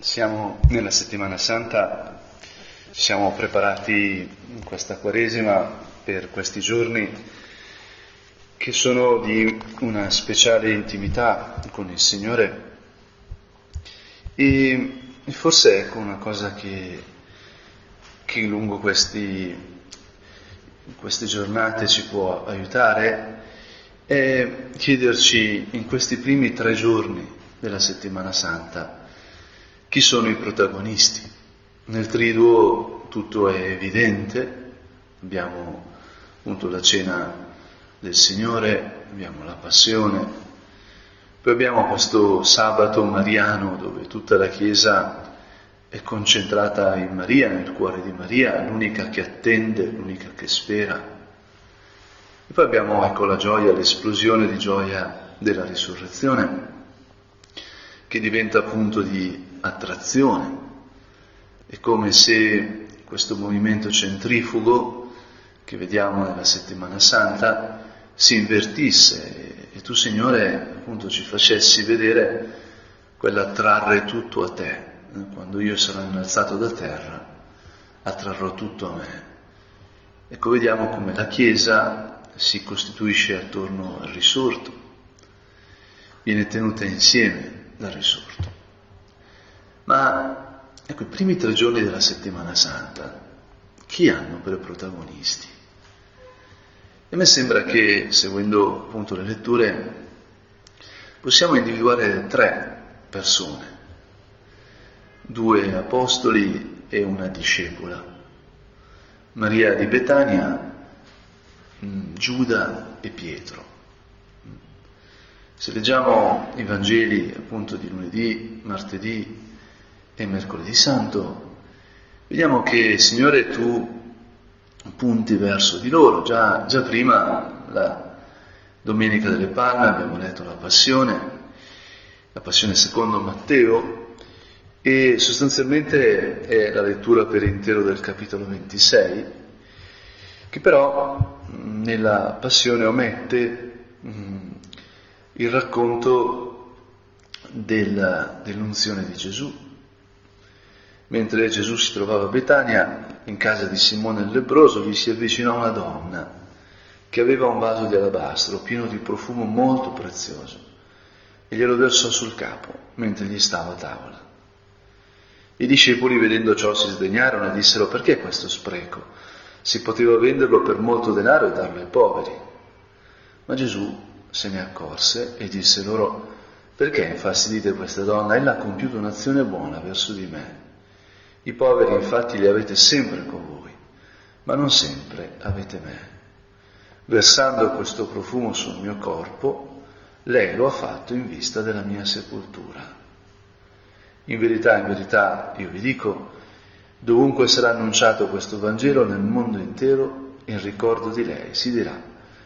Siamo nella settimana santa, ci siamo preparati in questa quaresima per questi giorni che sono di una speciale intimità con il Signore. E forse ecco una cosa che, che lungo questi, queste giornate ci può aiutare è chiederci in questi primi tre giorni della settimana santa chi sono i protagonisti? Nel triduo tutto è evidente, abbiamo appunto la cena del Signore, abbiamo la passione, poi abbiamo questo sabato mariano dove tutta la Chiesa è concentrata in Maria, nel cuore di Maria, l'unica che attende, l'unica che spera. E poi abbiamo ecco la gioia, l'esplosione di gioia della risurrezione, che diventa punto di attrazione. È come se questo movimento centrifugo che vediamo nella settimana santa si invertisse e tu Signore appunto ci facessi vedere quell'attrarre tutto a te. Quando io sarò innalzato da terra, attrarrò tutto a me. Ecco, vediamo come la Chiesa si costituisce attorno al risorto, viene tenuta insieme dal risorto. Ma ecco, i primi tre giorni della settimana santa, chi hanno per protagonisti? E a me sembra che, seguendo appunto le letture, possiamo individuare tre persone, due apostoli e una discepola, Maria di Betania, mm, Giuda e Pietro. Se leggiamo i Vangeli appunto di lunedì, martedì e mercoledì santo, vediamo che Signore tu punti verso di loro. Già, già prima, la Domenica delle Palme, abbiamo letto la Passione, la Passione secondo Matteo, e sostanzialmente è la lettura per intero del capitolo 26, che però nella Passione omette mh, il racconto del, dell'unzione di Gesù Mentre Gesù si trovava a Betania, in casa di Simone il lebroso, gli si avvicinò una donna che aveva un vaso di alabastro pieno di profumo molto prezioso e glielo versò sul capo mentre gli stava a tavola. I discepoli, vedendo ciò, si sdegnarono e dissero perché questo spreco? Si poteva venderlo per molto denaro e darlo ai poveri. Ma Gesù se ne accorse e disse loro perché infastidite questa donna? Ella ha compiuto un'azione buona verso di me i poveri infatti li avete sempre con voi, ma non sempre avete me. Versando questo profumo sul mio corpo, lei lo ha fatto in vista della mia sepoltura. In verità, in verità, io vi dico, dovunque sarà annunciato questo Vangelo nel mondo intero, in ricordo di lei si dirà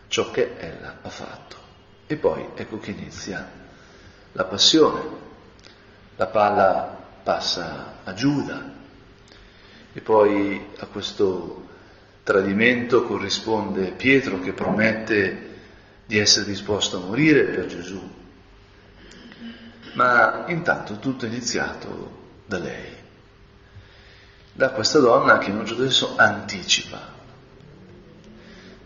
ciò che ella ha fatto. E poi ecco che inizia la passione. La palla passa a Giuda, e poi a questo tradimento corrisponde Pietro che promette di essere disposto a morire per Gesù. Ma intanto tutto è iniziato da lei, da questa donna che in un certo senso anticipa,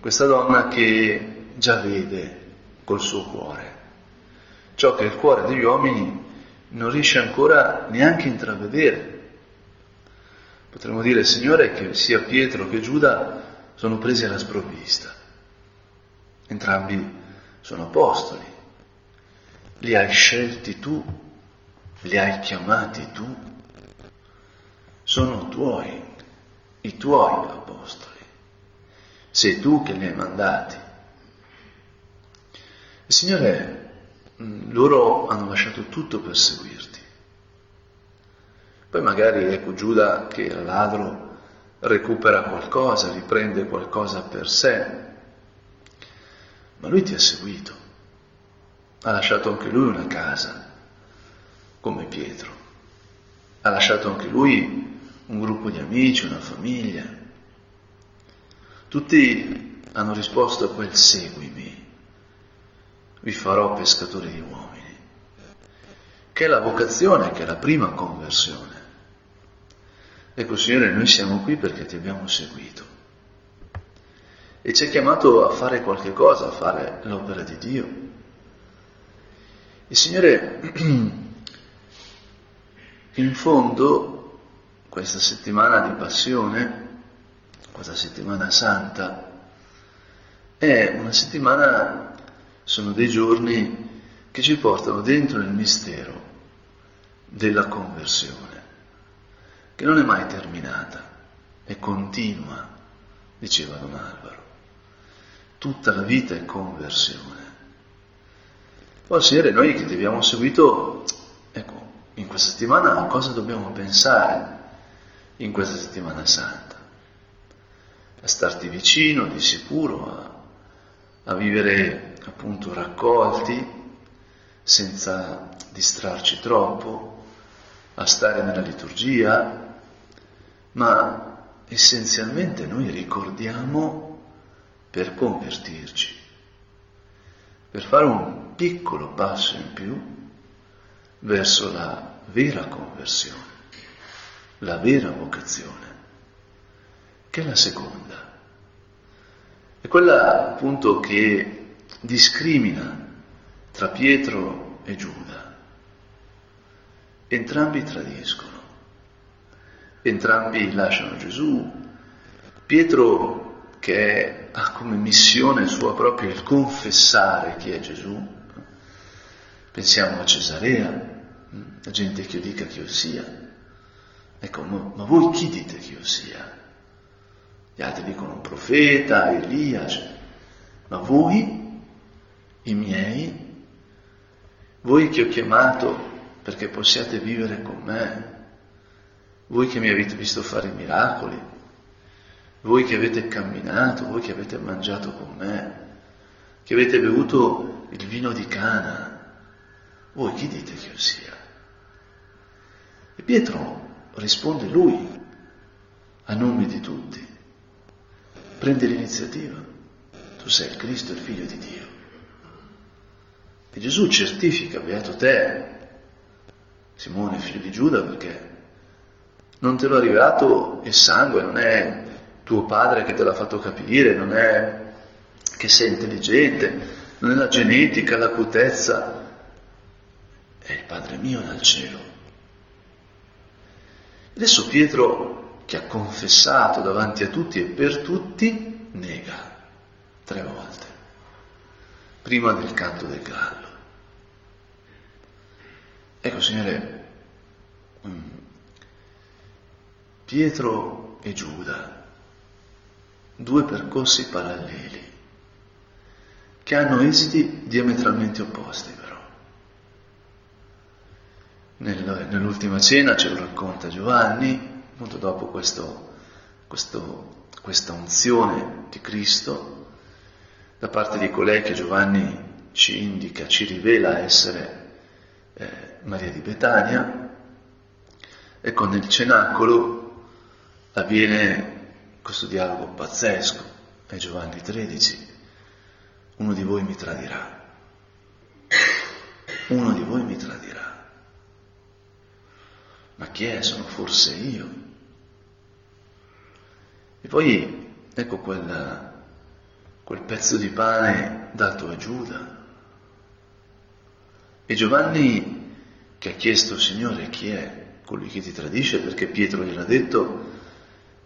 questa donna che già vede col suo cuore ciò che il cuore degli uomini non riesce ancora neanche a intravedere. Potremmo dire, Signore, che sia Pietro che Giuda sono presi alla sprovvista. Entrambi sono apostoli. Li hai scelti tu, li hai chiamati tu. Sono tuoi, i tuoi apostoli. Sei tu che li hai mandati. Signore, mm, loro hanno lasciato tutto per seguirti. Poi magari ecco Giuda che era ladro recupera qualcosa, riprende qualcosa per sé, ma lui ti ha seguito, ha lasciato anche lui una casa, come Pietro, ha lasciato anche lui un gruppo di amici, una famiglia. Tutti hanno risposto a quel seguimi, vi farò pescatori di uomini. che è la vocazione, che è la prima conversione. Ecco Signore, noi siamo qui perché ti abbiamo seguito e ci ha chiamato a fare qualche cosa, a fare l'opera di Dio. Il Signore, in fondo, questa settimana di passione, questa settimana santa, è una settimana, sono dei giorni che ci portano dentro il mistero della conversione, che non è mai terminata, è continua, diceva Don Alvaro. Tutta la vita è conversione. Poi, Signore, noi che ti abbiamo seguito, ecco, in questa settimana a cosa dobbiamo pensare in questa settimana santa? A starti vicino, di sicuro, a, a vivere appunto raccolti, senza distrarci troppo, a stare nella liturgia, ma essenzialmente noi ricordiamo per convertirci, per fare un piccolo passo in più verso la vera conversione, la vera vocazione, che è la seconda. È quella appunto che discrimina tra Pietro e Giuda. Entrambi tradiscono, entrambi lasciano Gesù. Pietro, che ha come missione sua proprio il confessare chi è Gesù, pensiamo a Cesarea, la gente che io dica che io sia. Ecco, ma, voi chi dite che io sia? Gli altri dicono un profeta, Elia, cioè, ma voi, i miei, voi che ho chiamato perché possiate vivere con me. Voi che mi avete visto fare miracoli, voi che avete camminato, voi che avete mangiato con me, che avete bevuto il vino di Cana, voi chi dite che io sia? E Pietro risponde lui, a nome di tutti, prende l'iniziativa, tu sei il Cristo, il figlio di Dio. E Gesù certifica, beato te, Simone, figlio di Giuda, perché non te l'ho rivelato il sangue, non è tuo padre che te l'ha fatto capire, non è che sei intelligente, non è la genetica, l'acutezza, è il Padre mio dal cielo. Adesso Pietro, che ha confessato davanti a tutti e per tutti, nega tre volte, prima del canto del gallo. Ecco, Signore, mm, Pietro e Giuda, due percorsi paralleli, che hanno esiti diametralmente opposti però. Nel, nell'ultima cena ce lo racconta Giovanni, appunto dopo questo, questo, questa unzione di Cristo, da parte di colei che Giovanni ci indica, ci rivela essere eh, Maria di Betania, ecco nel cenacolo avviene questo dialogo pazzesco, è Giovanni 13, uno di voi mi tradirà, uno di voi mi tradirà. Ma chi è? Sono forse io. E poi ecco quel, quel pezzo di pane dato a Giuda. E Giovanni che ha chiesto, Signore, chi è colui che ti tradisce? Perché Pietro gliel'ha detto.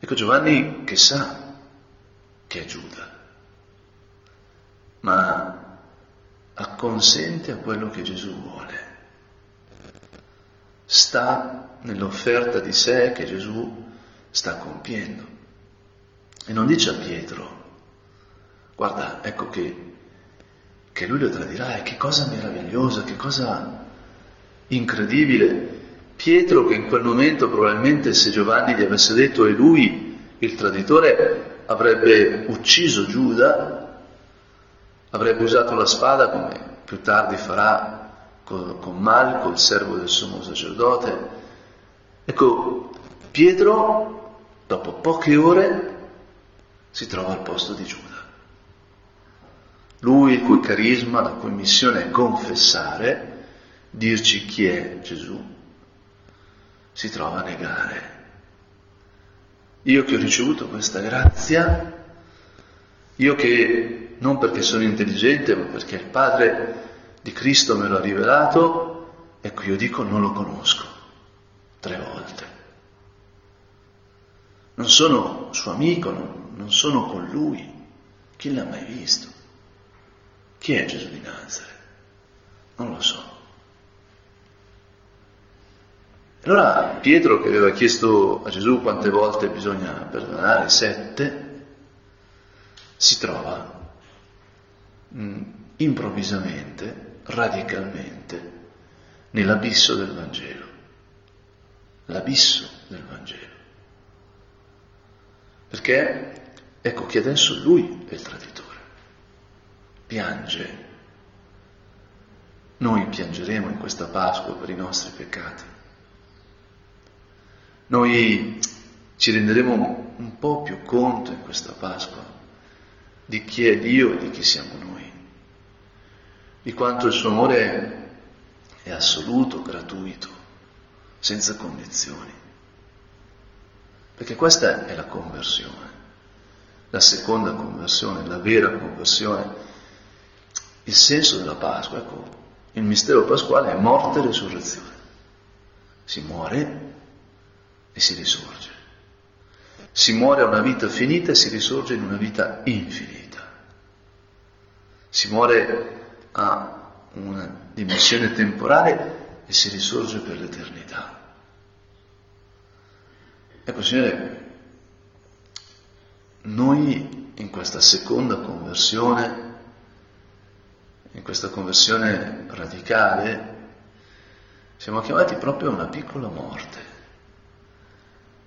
Ecco Giovanni che sa che è Giuda, ma acconsente a quello che Gesù vuole. Sta nell'offerta di sé che Gesù sta compiendo. E non dice a Pietro, guarda, ecco che, che lui lo tradirà, e che cosa meravigliosa, che cosa incredibile. Pietro che in quel momento probabilmente se Giovanni gli avesse detto è lui il traditore avrebbe ucciso Giuda, avrebbe usato la spada come più tardi farà con, con Malco, il servo del sommo sacerdote. Ecco, Pietro dopo poche ore si trova al posto di Giuda. Lui il cui carisma, la cui missione è confessare, dirci chi è Gesù, si trova a negare. Io che ho ricevuto questa grazia, io che non perché sono intelligente, ma perché il Padre di Cristo me l'ha rivelato, ecco io dico non lo conosco, tre volte. Non sono suo amico, non, non sono con lui, chi l'ha mai visto? Chi è Gesù di Nazareth? Non lo so. Allora Pietro che aveva chiesto a Gesù quante volte bisogna perdonare, sette, si trova mh, mm, improvvisamente, radicalmente, nell'abisso del Vangelo. L'abisso del Vangelo. Perché ecco che adesso lui è il traditore. Piange. Noi piangeremo in questa Pasqua per i nostri peccati. Noi ci renderemo un po' più conto in questa Pasqua di chi è Dio e di chi siamo noi, di quanto il suo amore è assoluto, gratuito, senza condizioni. Perché questa è la conversione, la seconda conversione, la vera conversione, il senso della Pasqua. Ecco, il mistero pasquale è morte e risurrezione. Si muore e si risorge. Si muore a una vita finita e si risorge in una vita infinita. Si muore a una dimensione temporale e si risorge per l'eternità. Ecco, Signore, noi in questa seconda conversione, in questa conversione radicale, siamo chiamati proprio a una piccola morte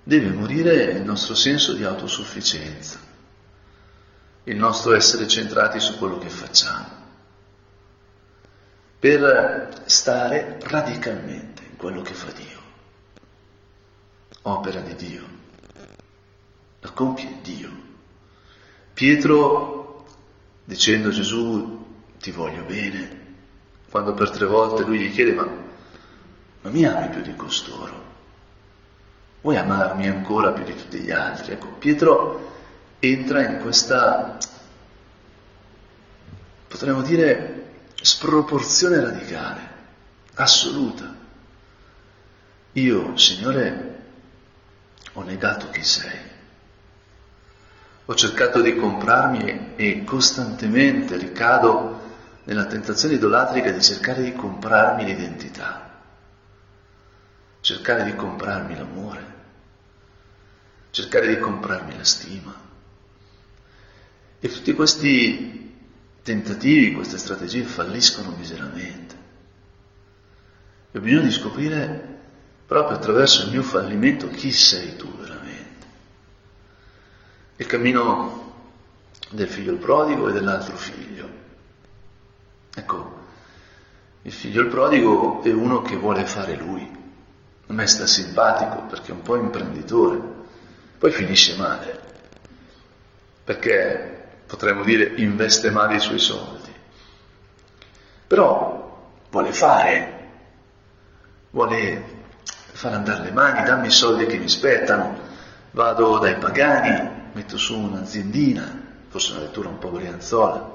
deve morire il nostro senso di autosufficienza, il nostro essere centrati su quello che facciamo, per stare radicalmente in quello che fa Dio, opera di Dio, la compie Dio. Pietro, dicendo Gesù ti voglio bene, quando per tre volte lui gli chiede ma, ma mi ami più di costoro? Vuoi amarmi ancora più di tutti gli altri? Ecco, Pietro entra in questa, potremmo dire, sproporzione radicale, assoluta. Io, Signore, ho negato chi sei. Ho cercato di comprarmi e costantemente ricado nella tentazione idolatrica di cercare di comprarmi l'identità, cercare di comprarmi l'amore, cercare di comprarmi la stima. E tutti questi tentativi, queste strategie falliscono miseramente. E ho bisogno di scoprire proprio attraverso il mio fallimento chi sei tu veramente. Il cammino del figlio prodigo e dell'altro figlio. Ecco, il figlio il prodigo è uno che vuole fare lui. A me sta simpatico perché è un po' imprenditore, poi finisce male, perché potremmo dire investe male i suoi soldi. Però vuole fare, vuole far andare le mani, dammi i soldi che mi spettano, vado dai pagani, metto su un'aziendina, forse una lettura un po' brianzola,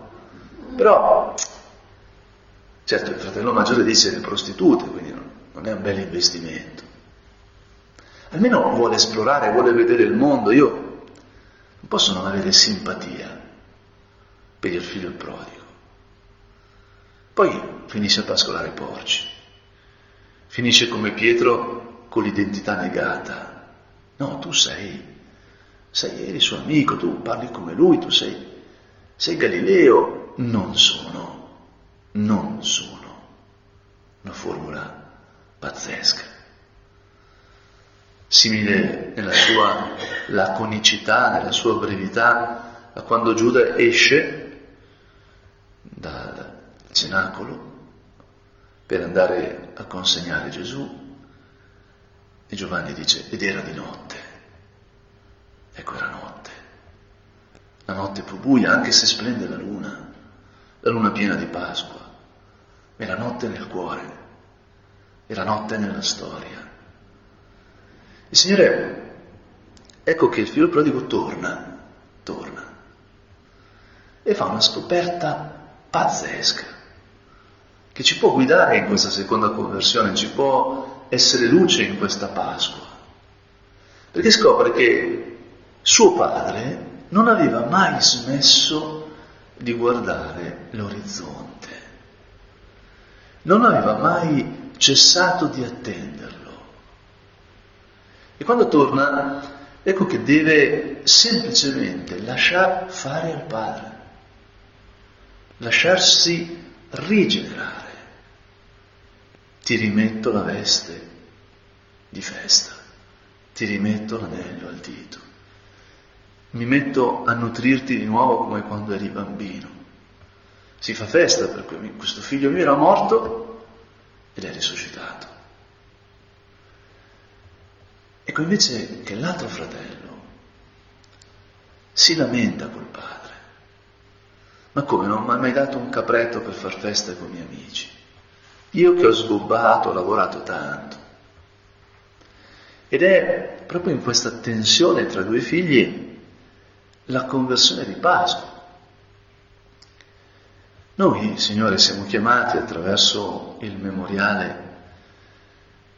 però certo il fratello maggiore dice le prostitute, quindi non è un bel investimento almeno vuole esplorare, vuole vedere il mondo. Io non posso non avere simpatia per il figlio prodigo. Poi finisce a pascolare porci, finisce come Pietro con l'identità negata. No, tu sei, sei, eri suo amico, tu parli come lui, tu sei, sei Galileo. Non sono, non sono. Una formula pazzesca simile nella sua laconicità, nella sua brevità, a quando Giuda esce dal cenacolo per andare a consegnare Gesù e Giovanni dice, ed era di notte. Ecco, era notte. La notte fu buia, anche se splende la luna, la luna piena di Pasqua. Era notte nel cuore e la notte nella storia. Il Signore, ecco che il figlio prodigo torna, torna, e fa una scoperta pazzesca, che ci può guidare in questa seconda conversione, ci può essere luce in questa Pasqua, perché scopre che suo padre non aveva mai smesso di guardare l'orizzonte, non aveva mai cessato di attenderlo. E quando torna, ecco che deve semplicemente lasciar fare al padre, lasciarsi rigenerare. Ti rimetto la veste di festa, ti rimetto l'anello al dito mi metto a nutrirti di nuovo come quando eri bambino. Si fa festa perché questo figlio mio era morto ed è risuscitato. Ecco invece che l'altro fratello si lamenta col padre. Ma come non mi hai mai dato un capretto per far festa con i miei amici? Io che ho sgobbato, ho lavorato tanto. Ed è proprio in questa tensione tra due figli la conversione di Pasqua. Noi, Signore, siamo chiamati attraverso il memoriale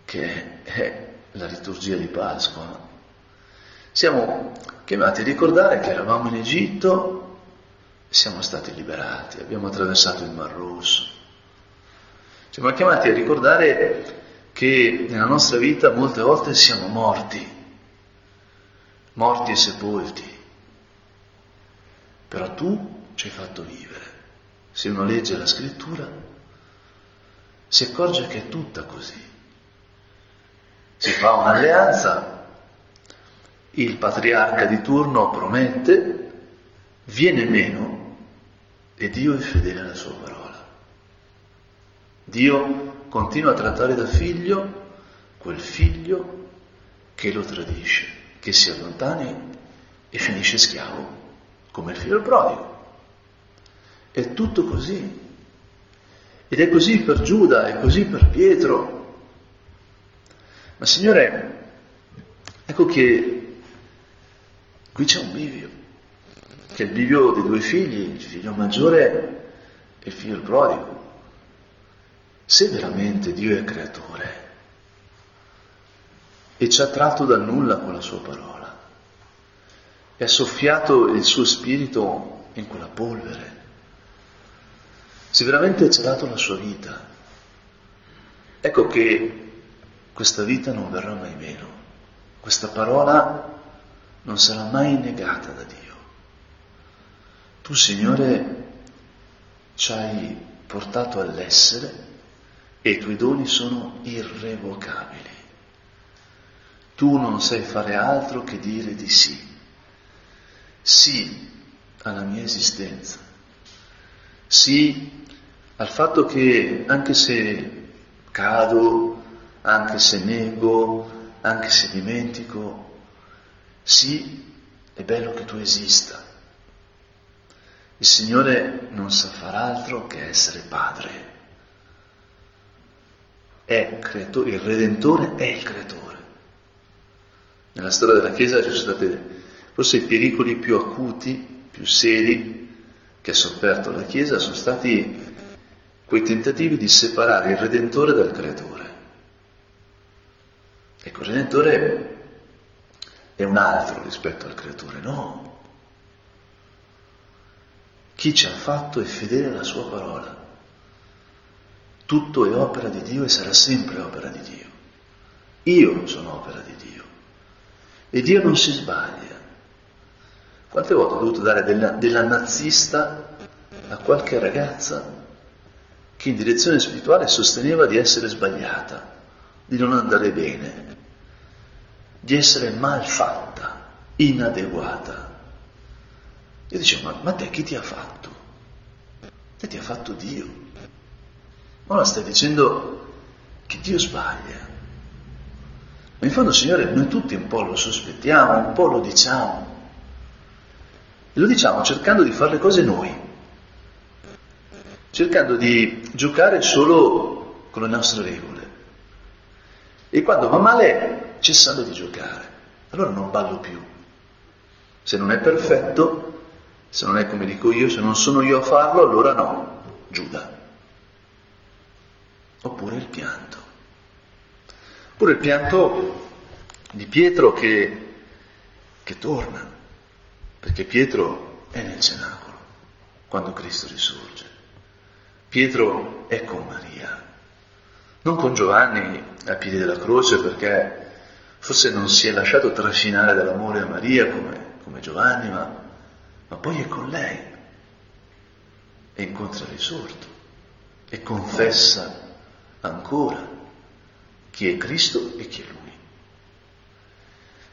che è la liturgia di Pasqua, siamo chiamati a ricordare che eravamo in Egitto e siamo stati liberati, abbiamo attraversato il Mar Rosso. Siamo chiamati a ricordare che nella nostra vita molte volte siamo morti, morti e sepolti, però tu ci hai fatto vivere. Se uno legge la scrittura, si accorge che è tutta così. Si fa un'alleanza, il patriarca di turno promette, viene meno e Dio è fedele alla sua parola. Dio continua a trattare da figlio quel figlio che lo tradisce, che si allontani e finisce schiavo come il figlio prodigo. È tutto così. Ed è così per Giuda, è così per Pietro. Ma Signore, ecco che qui c'è un bivio, che è il bivio dei due figli, il figlio maggiore e il figlio prodigo. Se veramente Dio è creatore e ci ha tratto dal nulla con la sua parola, e ha soffiato il suo spirito in quella polvere. Se veramente ci ha dato la sua vita, ecco che questa vita non verrà mai meno, questa parola non sarà mai negata da Dio. Tu, Signore, ci hai portato all'essere e i tuoi doni sono irrevocabili. Tu non sai fare altro che dire di sì sì alla mia esistenza, sì al fatto che anche se cado, anche se nego, anche se dimentico, sì, è bello che tu esista. Il Signore non sa far altro che essere Padre. Creatore, il Redentore è il Creatore. Nella storia della Chiesa ci sono state Forse i pericoli più acuti, più seri che ha sofferto la Chiesa sono stati quei tentativi di separare il Redentore dal Creatore. Ecco, il Redentore è un altro rispetto al Creatore, no. Chi ci ha fatto è fedele alla sua parola. Tutto è opera di Dio e sarà sempre opera di Dio. Io sono opera di Dio. E Dio non si sbaglia. Quante volte ho dovuto dare della, della nazista a qualche ragazza che in direzione spirituale sosteneva di essere sbagliata, di non andare bene, di essere malfatta, inadeguata. Io dicevo, ma, ma te chi ti ha fatto? Te ti ha fatto Dio. Ora stai dicendo che Dio sbaglia. Ma in fondo, Signore, noi tutti un po' lo sospettiamo, un po' lo diciamo. E lo diciamo cercando di fare le cose noi, cercando di giocare solo con le nostre regole, E quando va male, cessando di giocare. Allora non ballo più. Se non è perfetto, se non è come dico io, se non sono io a farlo, allora no, Giuda. Oppure il pianto. Oppure il pianto di Pietro che, che torna, perché Pietro è nel cenacolo quando Cristo risorge. Pietro è con Maria, non con Giovanni a piedi della croce perché forse non si è lasciato trascinare dall'amore a Maria come, come Giovanni, ma, ma poi è con lei e incontra il risorto e confessa ancora chi è Cristo e chi è Lui.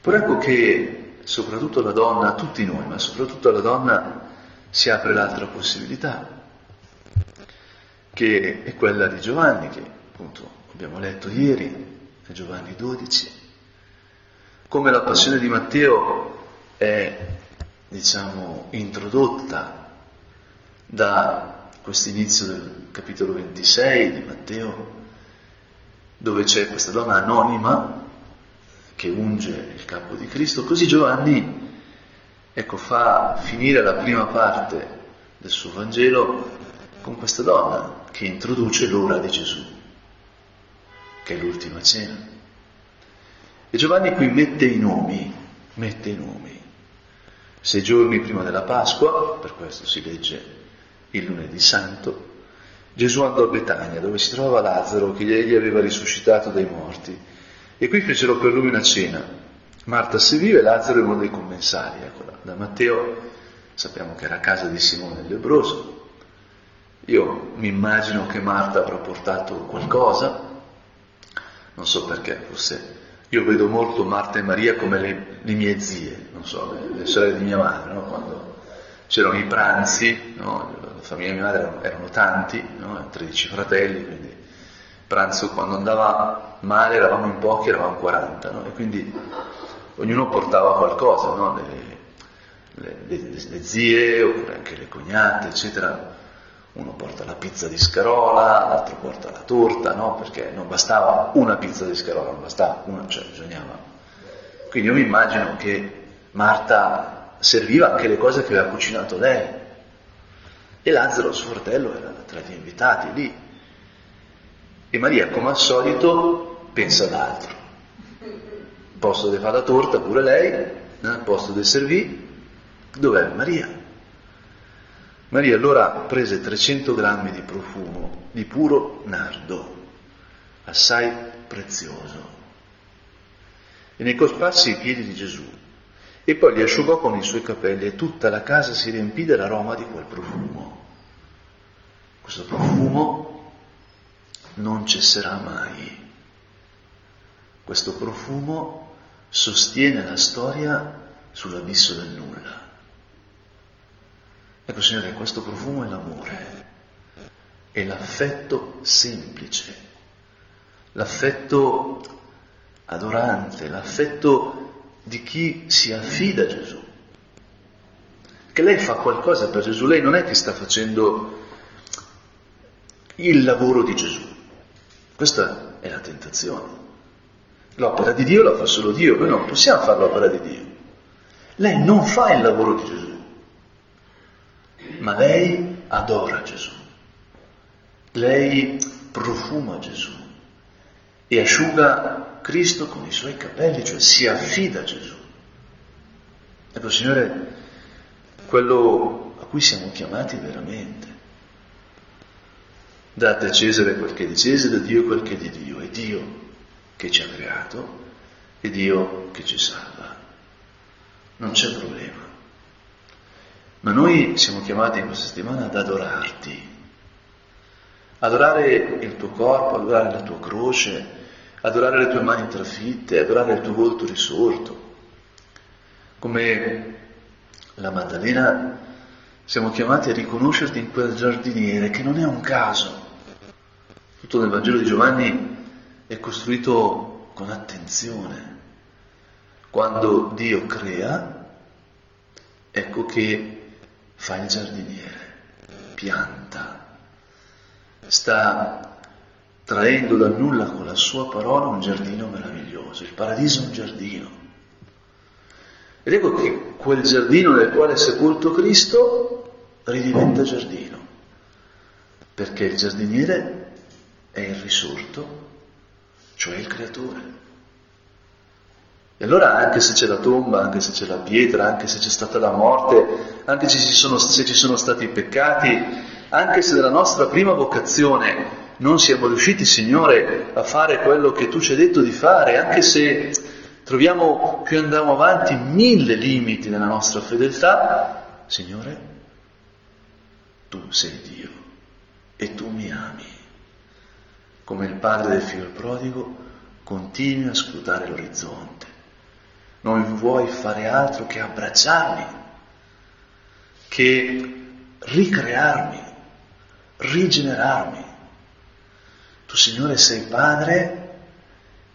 Però ecco che soprattutto la donna, tutti noi, ma soprattutto alla donna si apre l'altra possibilità, che è quella di Giovanni, che appunto abbiamo letto ieri, è Giovanni 12, come la passione di Matteo è, diciamo, introdotta da questo inizio del capitolo 26 di Matteo, dove c'è questa donna anonima che unge il capo di Cristo, così Giovanni ecco, fa finire la prima parte del suo Vangelo con questa donna che introduce l'ora di Gesù, che è l'ultima cena. E Giovanni qui mette i nomi, mette i nomi. Sei giorni prima della Pasqua, per questo si legge il lunedì santo, Gesù andò a Betania, dove si trovava Lazzaro, che egli aveva risuscitato dai morti e qui fecero per lui una cena. Marta serviva e Lazzaro è uno dei commensali. Ecco, da Matteo sappiamo che era a casa di Simone il lebroso. Io mi immagino che Marta avrà portato qualcosa, non so perché, forse io vedo molto Marta e Maria come le, le mie zie, non so, le, le, sorelle di mia madre, no? quando c'erano i pranzi, no? la famiglia di mia madre erano, erano tanti, no? 13 fratelli, quindi pranzo quando andava male eravamo in pochi, eravamo 40, no? e quindi ognuno portava qualcosa, le, le, zie oppure anche le cognate, eccetera. Uno porta la pizza di scarola, l'altro porta la torta, no? perché non bastava una pizza di scarola, non bastava una, cioè bisognava. Quindi io mi immagino che Marta serviva anche le cose che aveva cucinato lei. E Lazzaro, suo fratello, era tra gli invitati lì, e Maria, come al solito, pensa ad altro. Posto di fare la torta pure lei, eh? posto di servire, dov'è Maria? Maria allora prese 300 grammi di profumo di puro nardo, assai prezioso, e ne cosparsi i piedi di Gesù e poi li asciugò con i suoi capelli e tutta la casa si riempì dell'aroma di quel profumo. Questo profumo non cesserà mai. Questo profumo sostiene la storia sull'abisso del nulla. Ecco Signore, questo profumo è l'amore, è l'affetto semplice, l'affetto adorante, l'affetto di chi si affida a Gesù. Che lei fa qualcosa per Gesù, lei non è che sta facendo il lavoro di Gesù. Questa è la tentazione. L'opera di Dio la fa solo Dio, noi non possiamo fare l'opera di Dio. Lei non fa il lavoro di Gesù, ma lei adora Gesù. Lei profuma Gesù e asciuga Cristo con i suoi capelli, cioè si affida a Gesù. Ecco, Signore, quello a cui siamo chiamati veramente. Date a Cesare quel che è di Cesare, a Dio quel che è di Dio. È Dio che ci ha creato, è Dio che ci salva. Non c'è problema. Ma noi siamo chiamati in questa settimana ad adorarti, adorare il tuo corpo, adorare la tua croce, adorare le tue mani trafitte, adorare il tuo volto risorto. Come la Maddalena siamo chiamati a riconoscerti in quel giardiniere che non è un caso, tutto nel Vangelo di Giovanni è costruito con attenzione. Quando Dio crea, ecco che fa il giardiniere, pianta, sta traendo dal nulla con la sua parola un giardino meraviglioso. Il paradiso è un giardino. Ed ecco che quel giardino nel quale è sepolto Cristo ridiventa giardino, perché il giardiniere è il risorto, cioè il creatore. E allora anche se c'è la tomba, anche se c'è la pietra, anche se c'è stata la morte, anche se ci sono, se ci sono stati i peccati, anche se nella nostra prima vocazione non siamo riusciti, Signore, a fare quello che tu ci hai detto di fare, anche se troviamo più andiamo avanti mille limiti nella nostra fedeltà, Signore, tu sei Dio e tu mi ami. Come il padre del figlio prodigo, continui a scrutare l'orizzonte non vuoi fare altro che abbracciarmi, che ricrearmi, rigenerarmi. Tu Signore sei Padre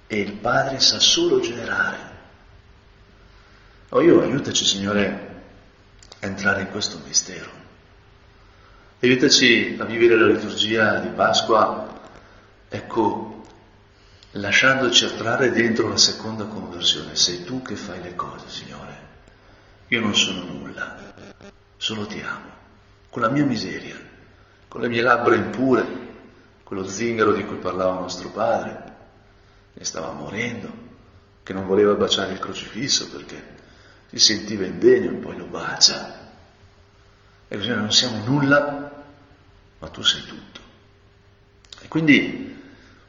e il Padre sa solo generare. Oh io aiutaci Signore a entrare in questo mistero. Aiutaci a vivere la liturgia di Pasqua, ecco, lasciandoci attrarre dentro la seconda conversione. Sei tu che fai le cose, Signore. Io non sono nulla, solo ti amo, con la mia miseria, con le mie labbra impure, quello zingaro di cui parlava nostro padre, che stava morendo, che non voleva baciare il crocifisso perché si sentiva indegno e poi lo bacia. E così non siamo nulla, ma tu sei tutto. E quindi,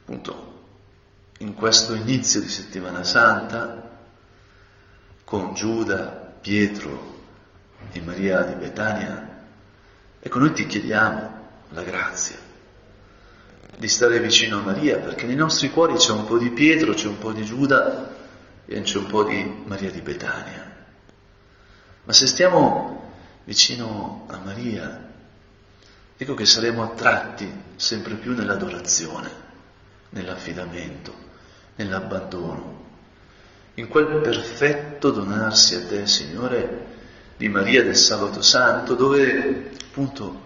appunto, in questo inizio di settimana santa con Giuda, Pietro e Maria di Betania. Ecco, noi ti chiediamo la grazia di stare vicino a Maria, perché nei nostri cuori c'è un po' di Pietro, c'è un po' di Giuda e c'è un po' di Maria di Betania. Ma se stiamo vicino a Maria, ecco che saremo attratti sempre più nell'adorazione, nell'affidamento, nell'abbandono, in quel perfetto donarsi a te, Signore, di Maria del Sabato Santo, dove appunto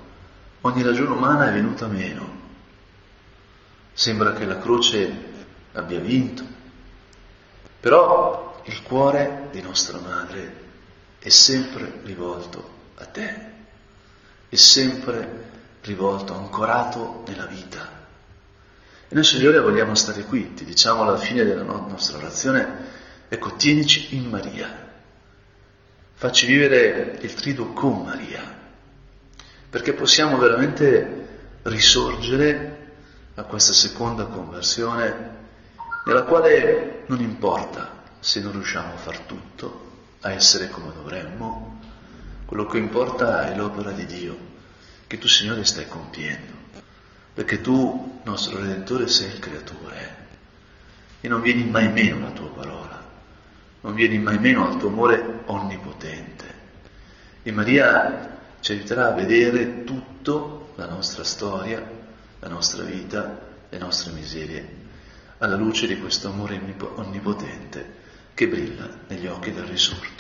ogni ragione umana è venuta meno. Sembra che la croce abbia vinto, però il cuore di nostra madre è sempre rivolto a te, è sempre rivolto, ancorato nella vita. E noi Signore vogliamo stare qui, ti diciamo alla fine della nostra orazione, ecco, tienici in Maria, facci vivere il triduo con Maria, perché possiamo veramente risorgere a questa seconda conversione nella quale non importa se non riusciamo a far tutto, a essere come dovremmo, quello che importa è l'opera di Dio che tu Signore stai compiendo perché tu, nostro Redentore, sei il creatore e non vieni mai meno alla tua parola, non vieni mai meno al tuo amore onnipotente. E Maria ci aiuterà a vedere tutto, la nostra storia, la nostra vita, le nostre miserie, alla luce di questo amore onnipotente che brilla negli occhi del risorto.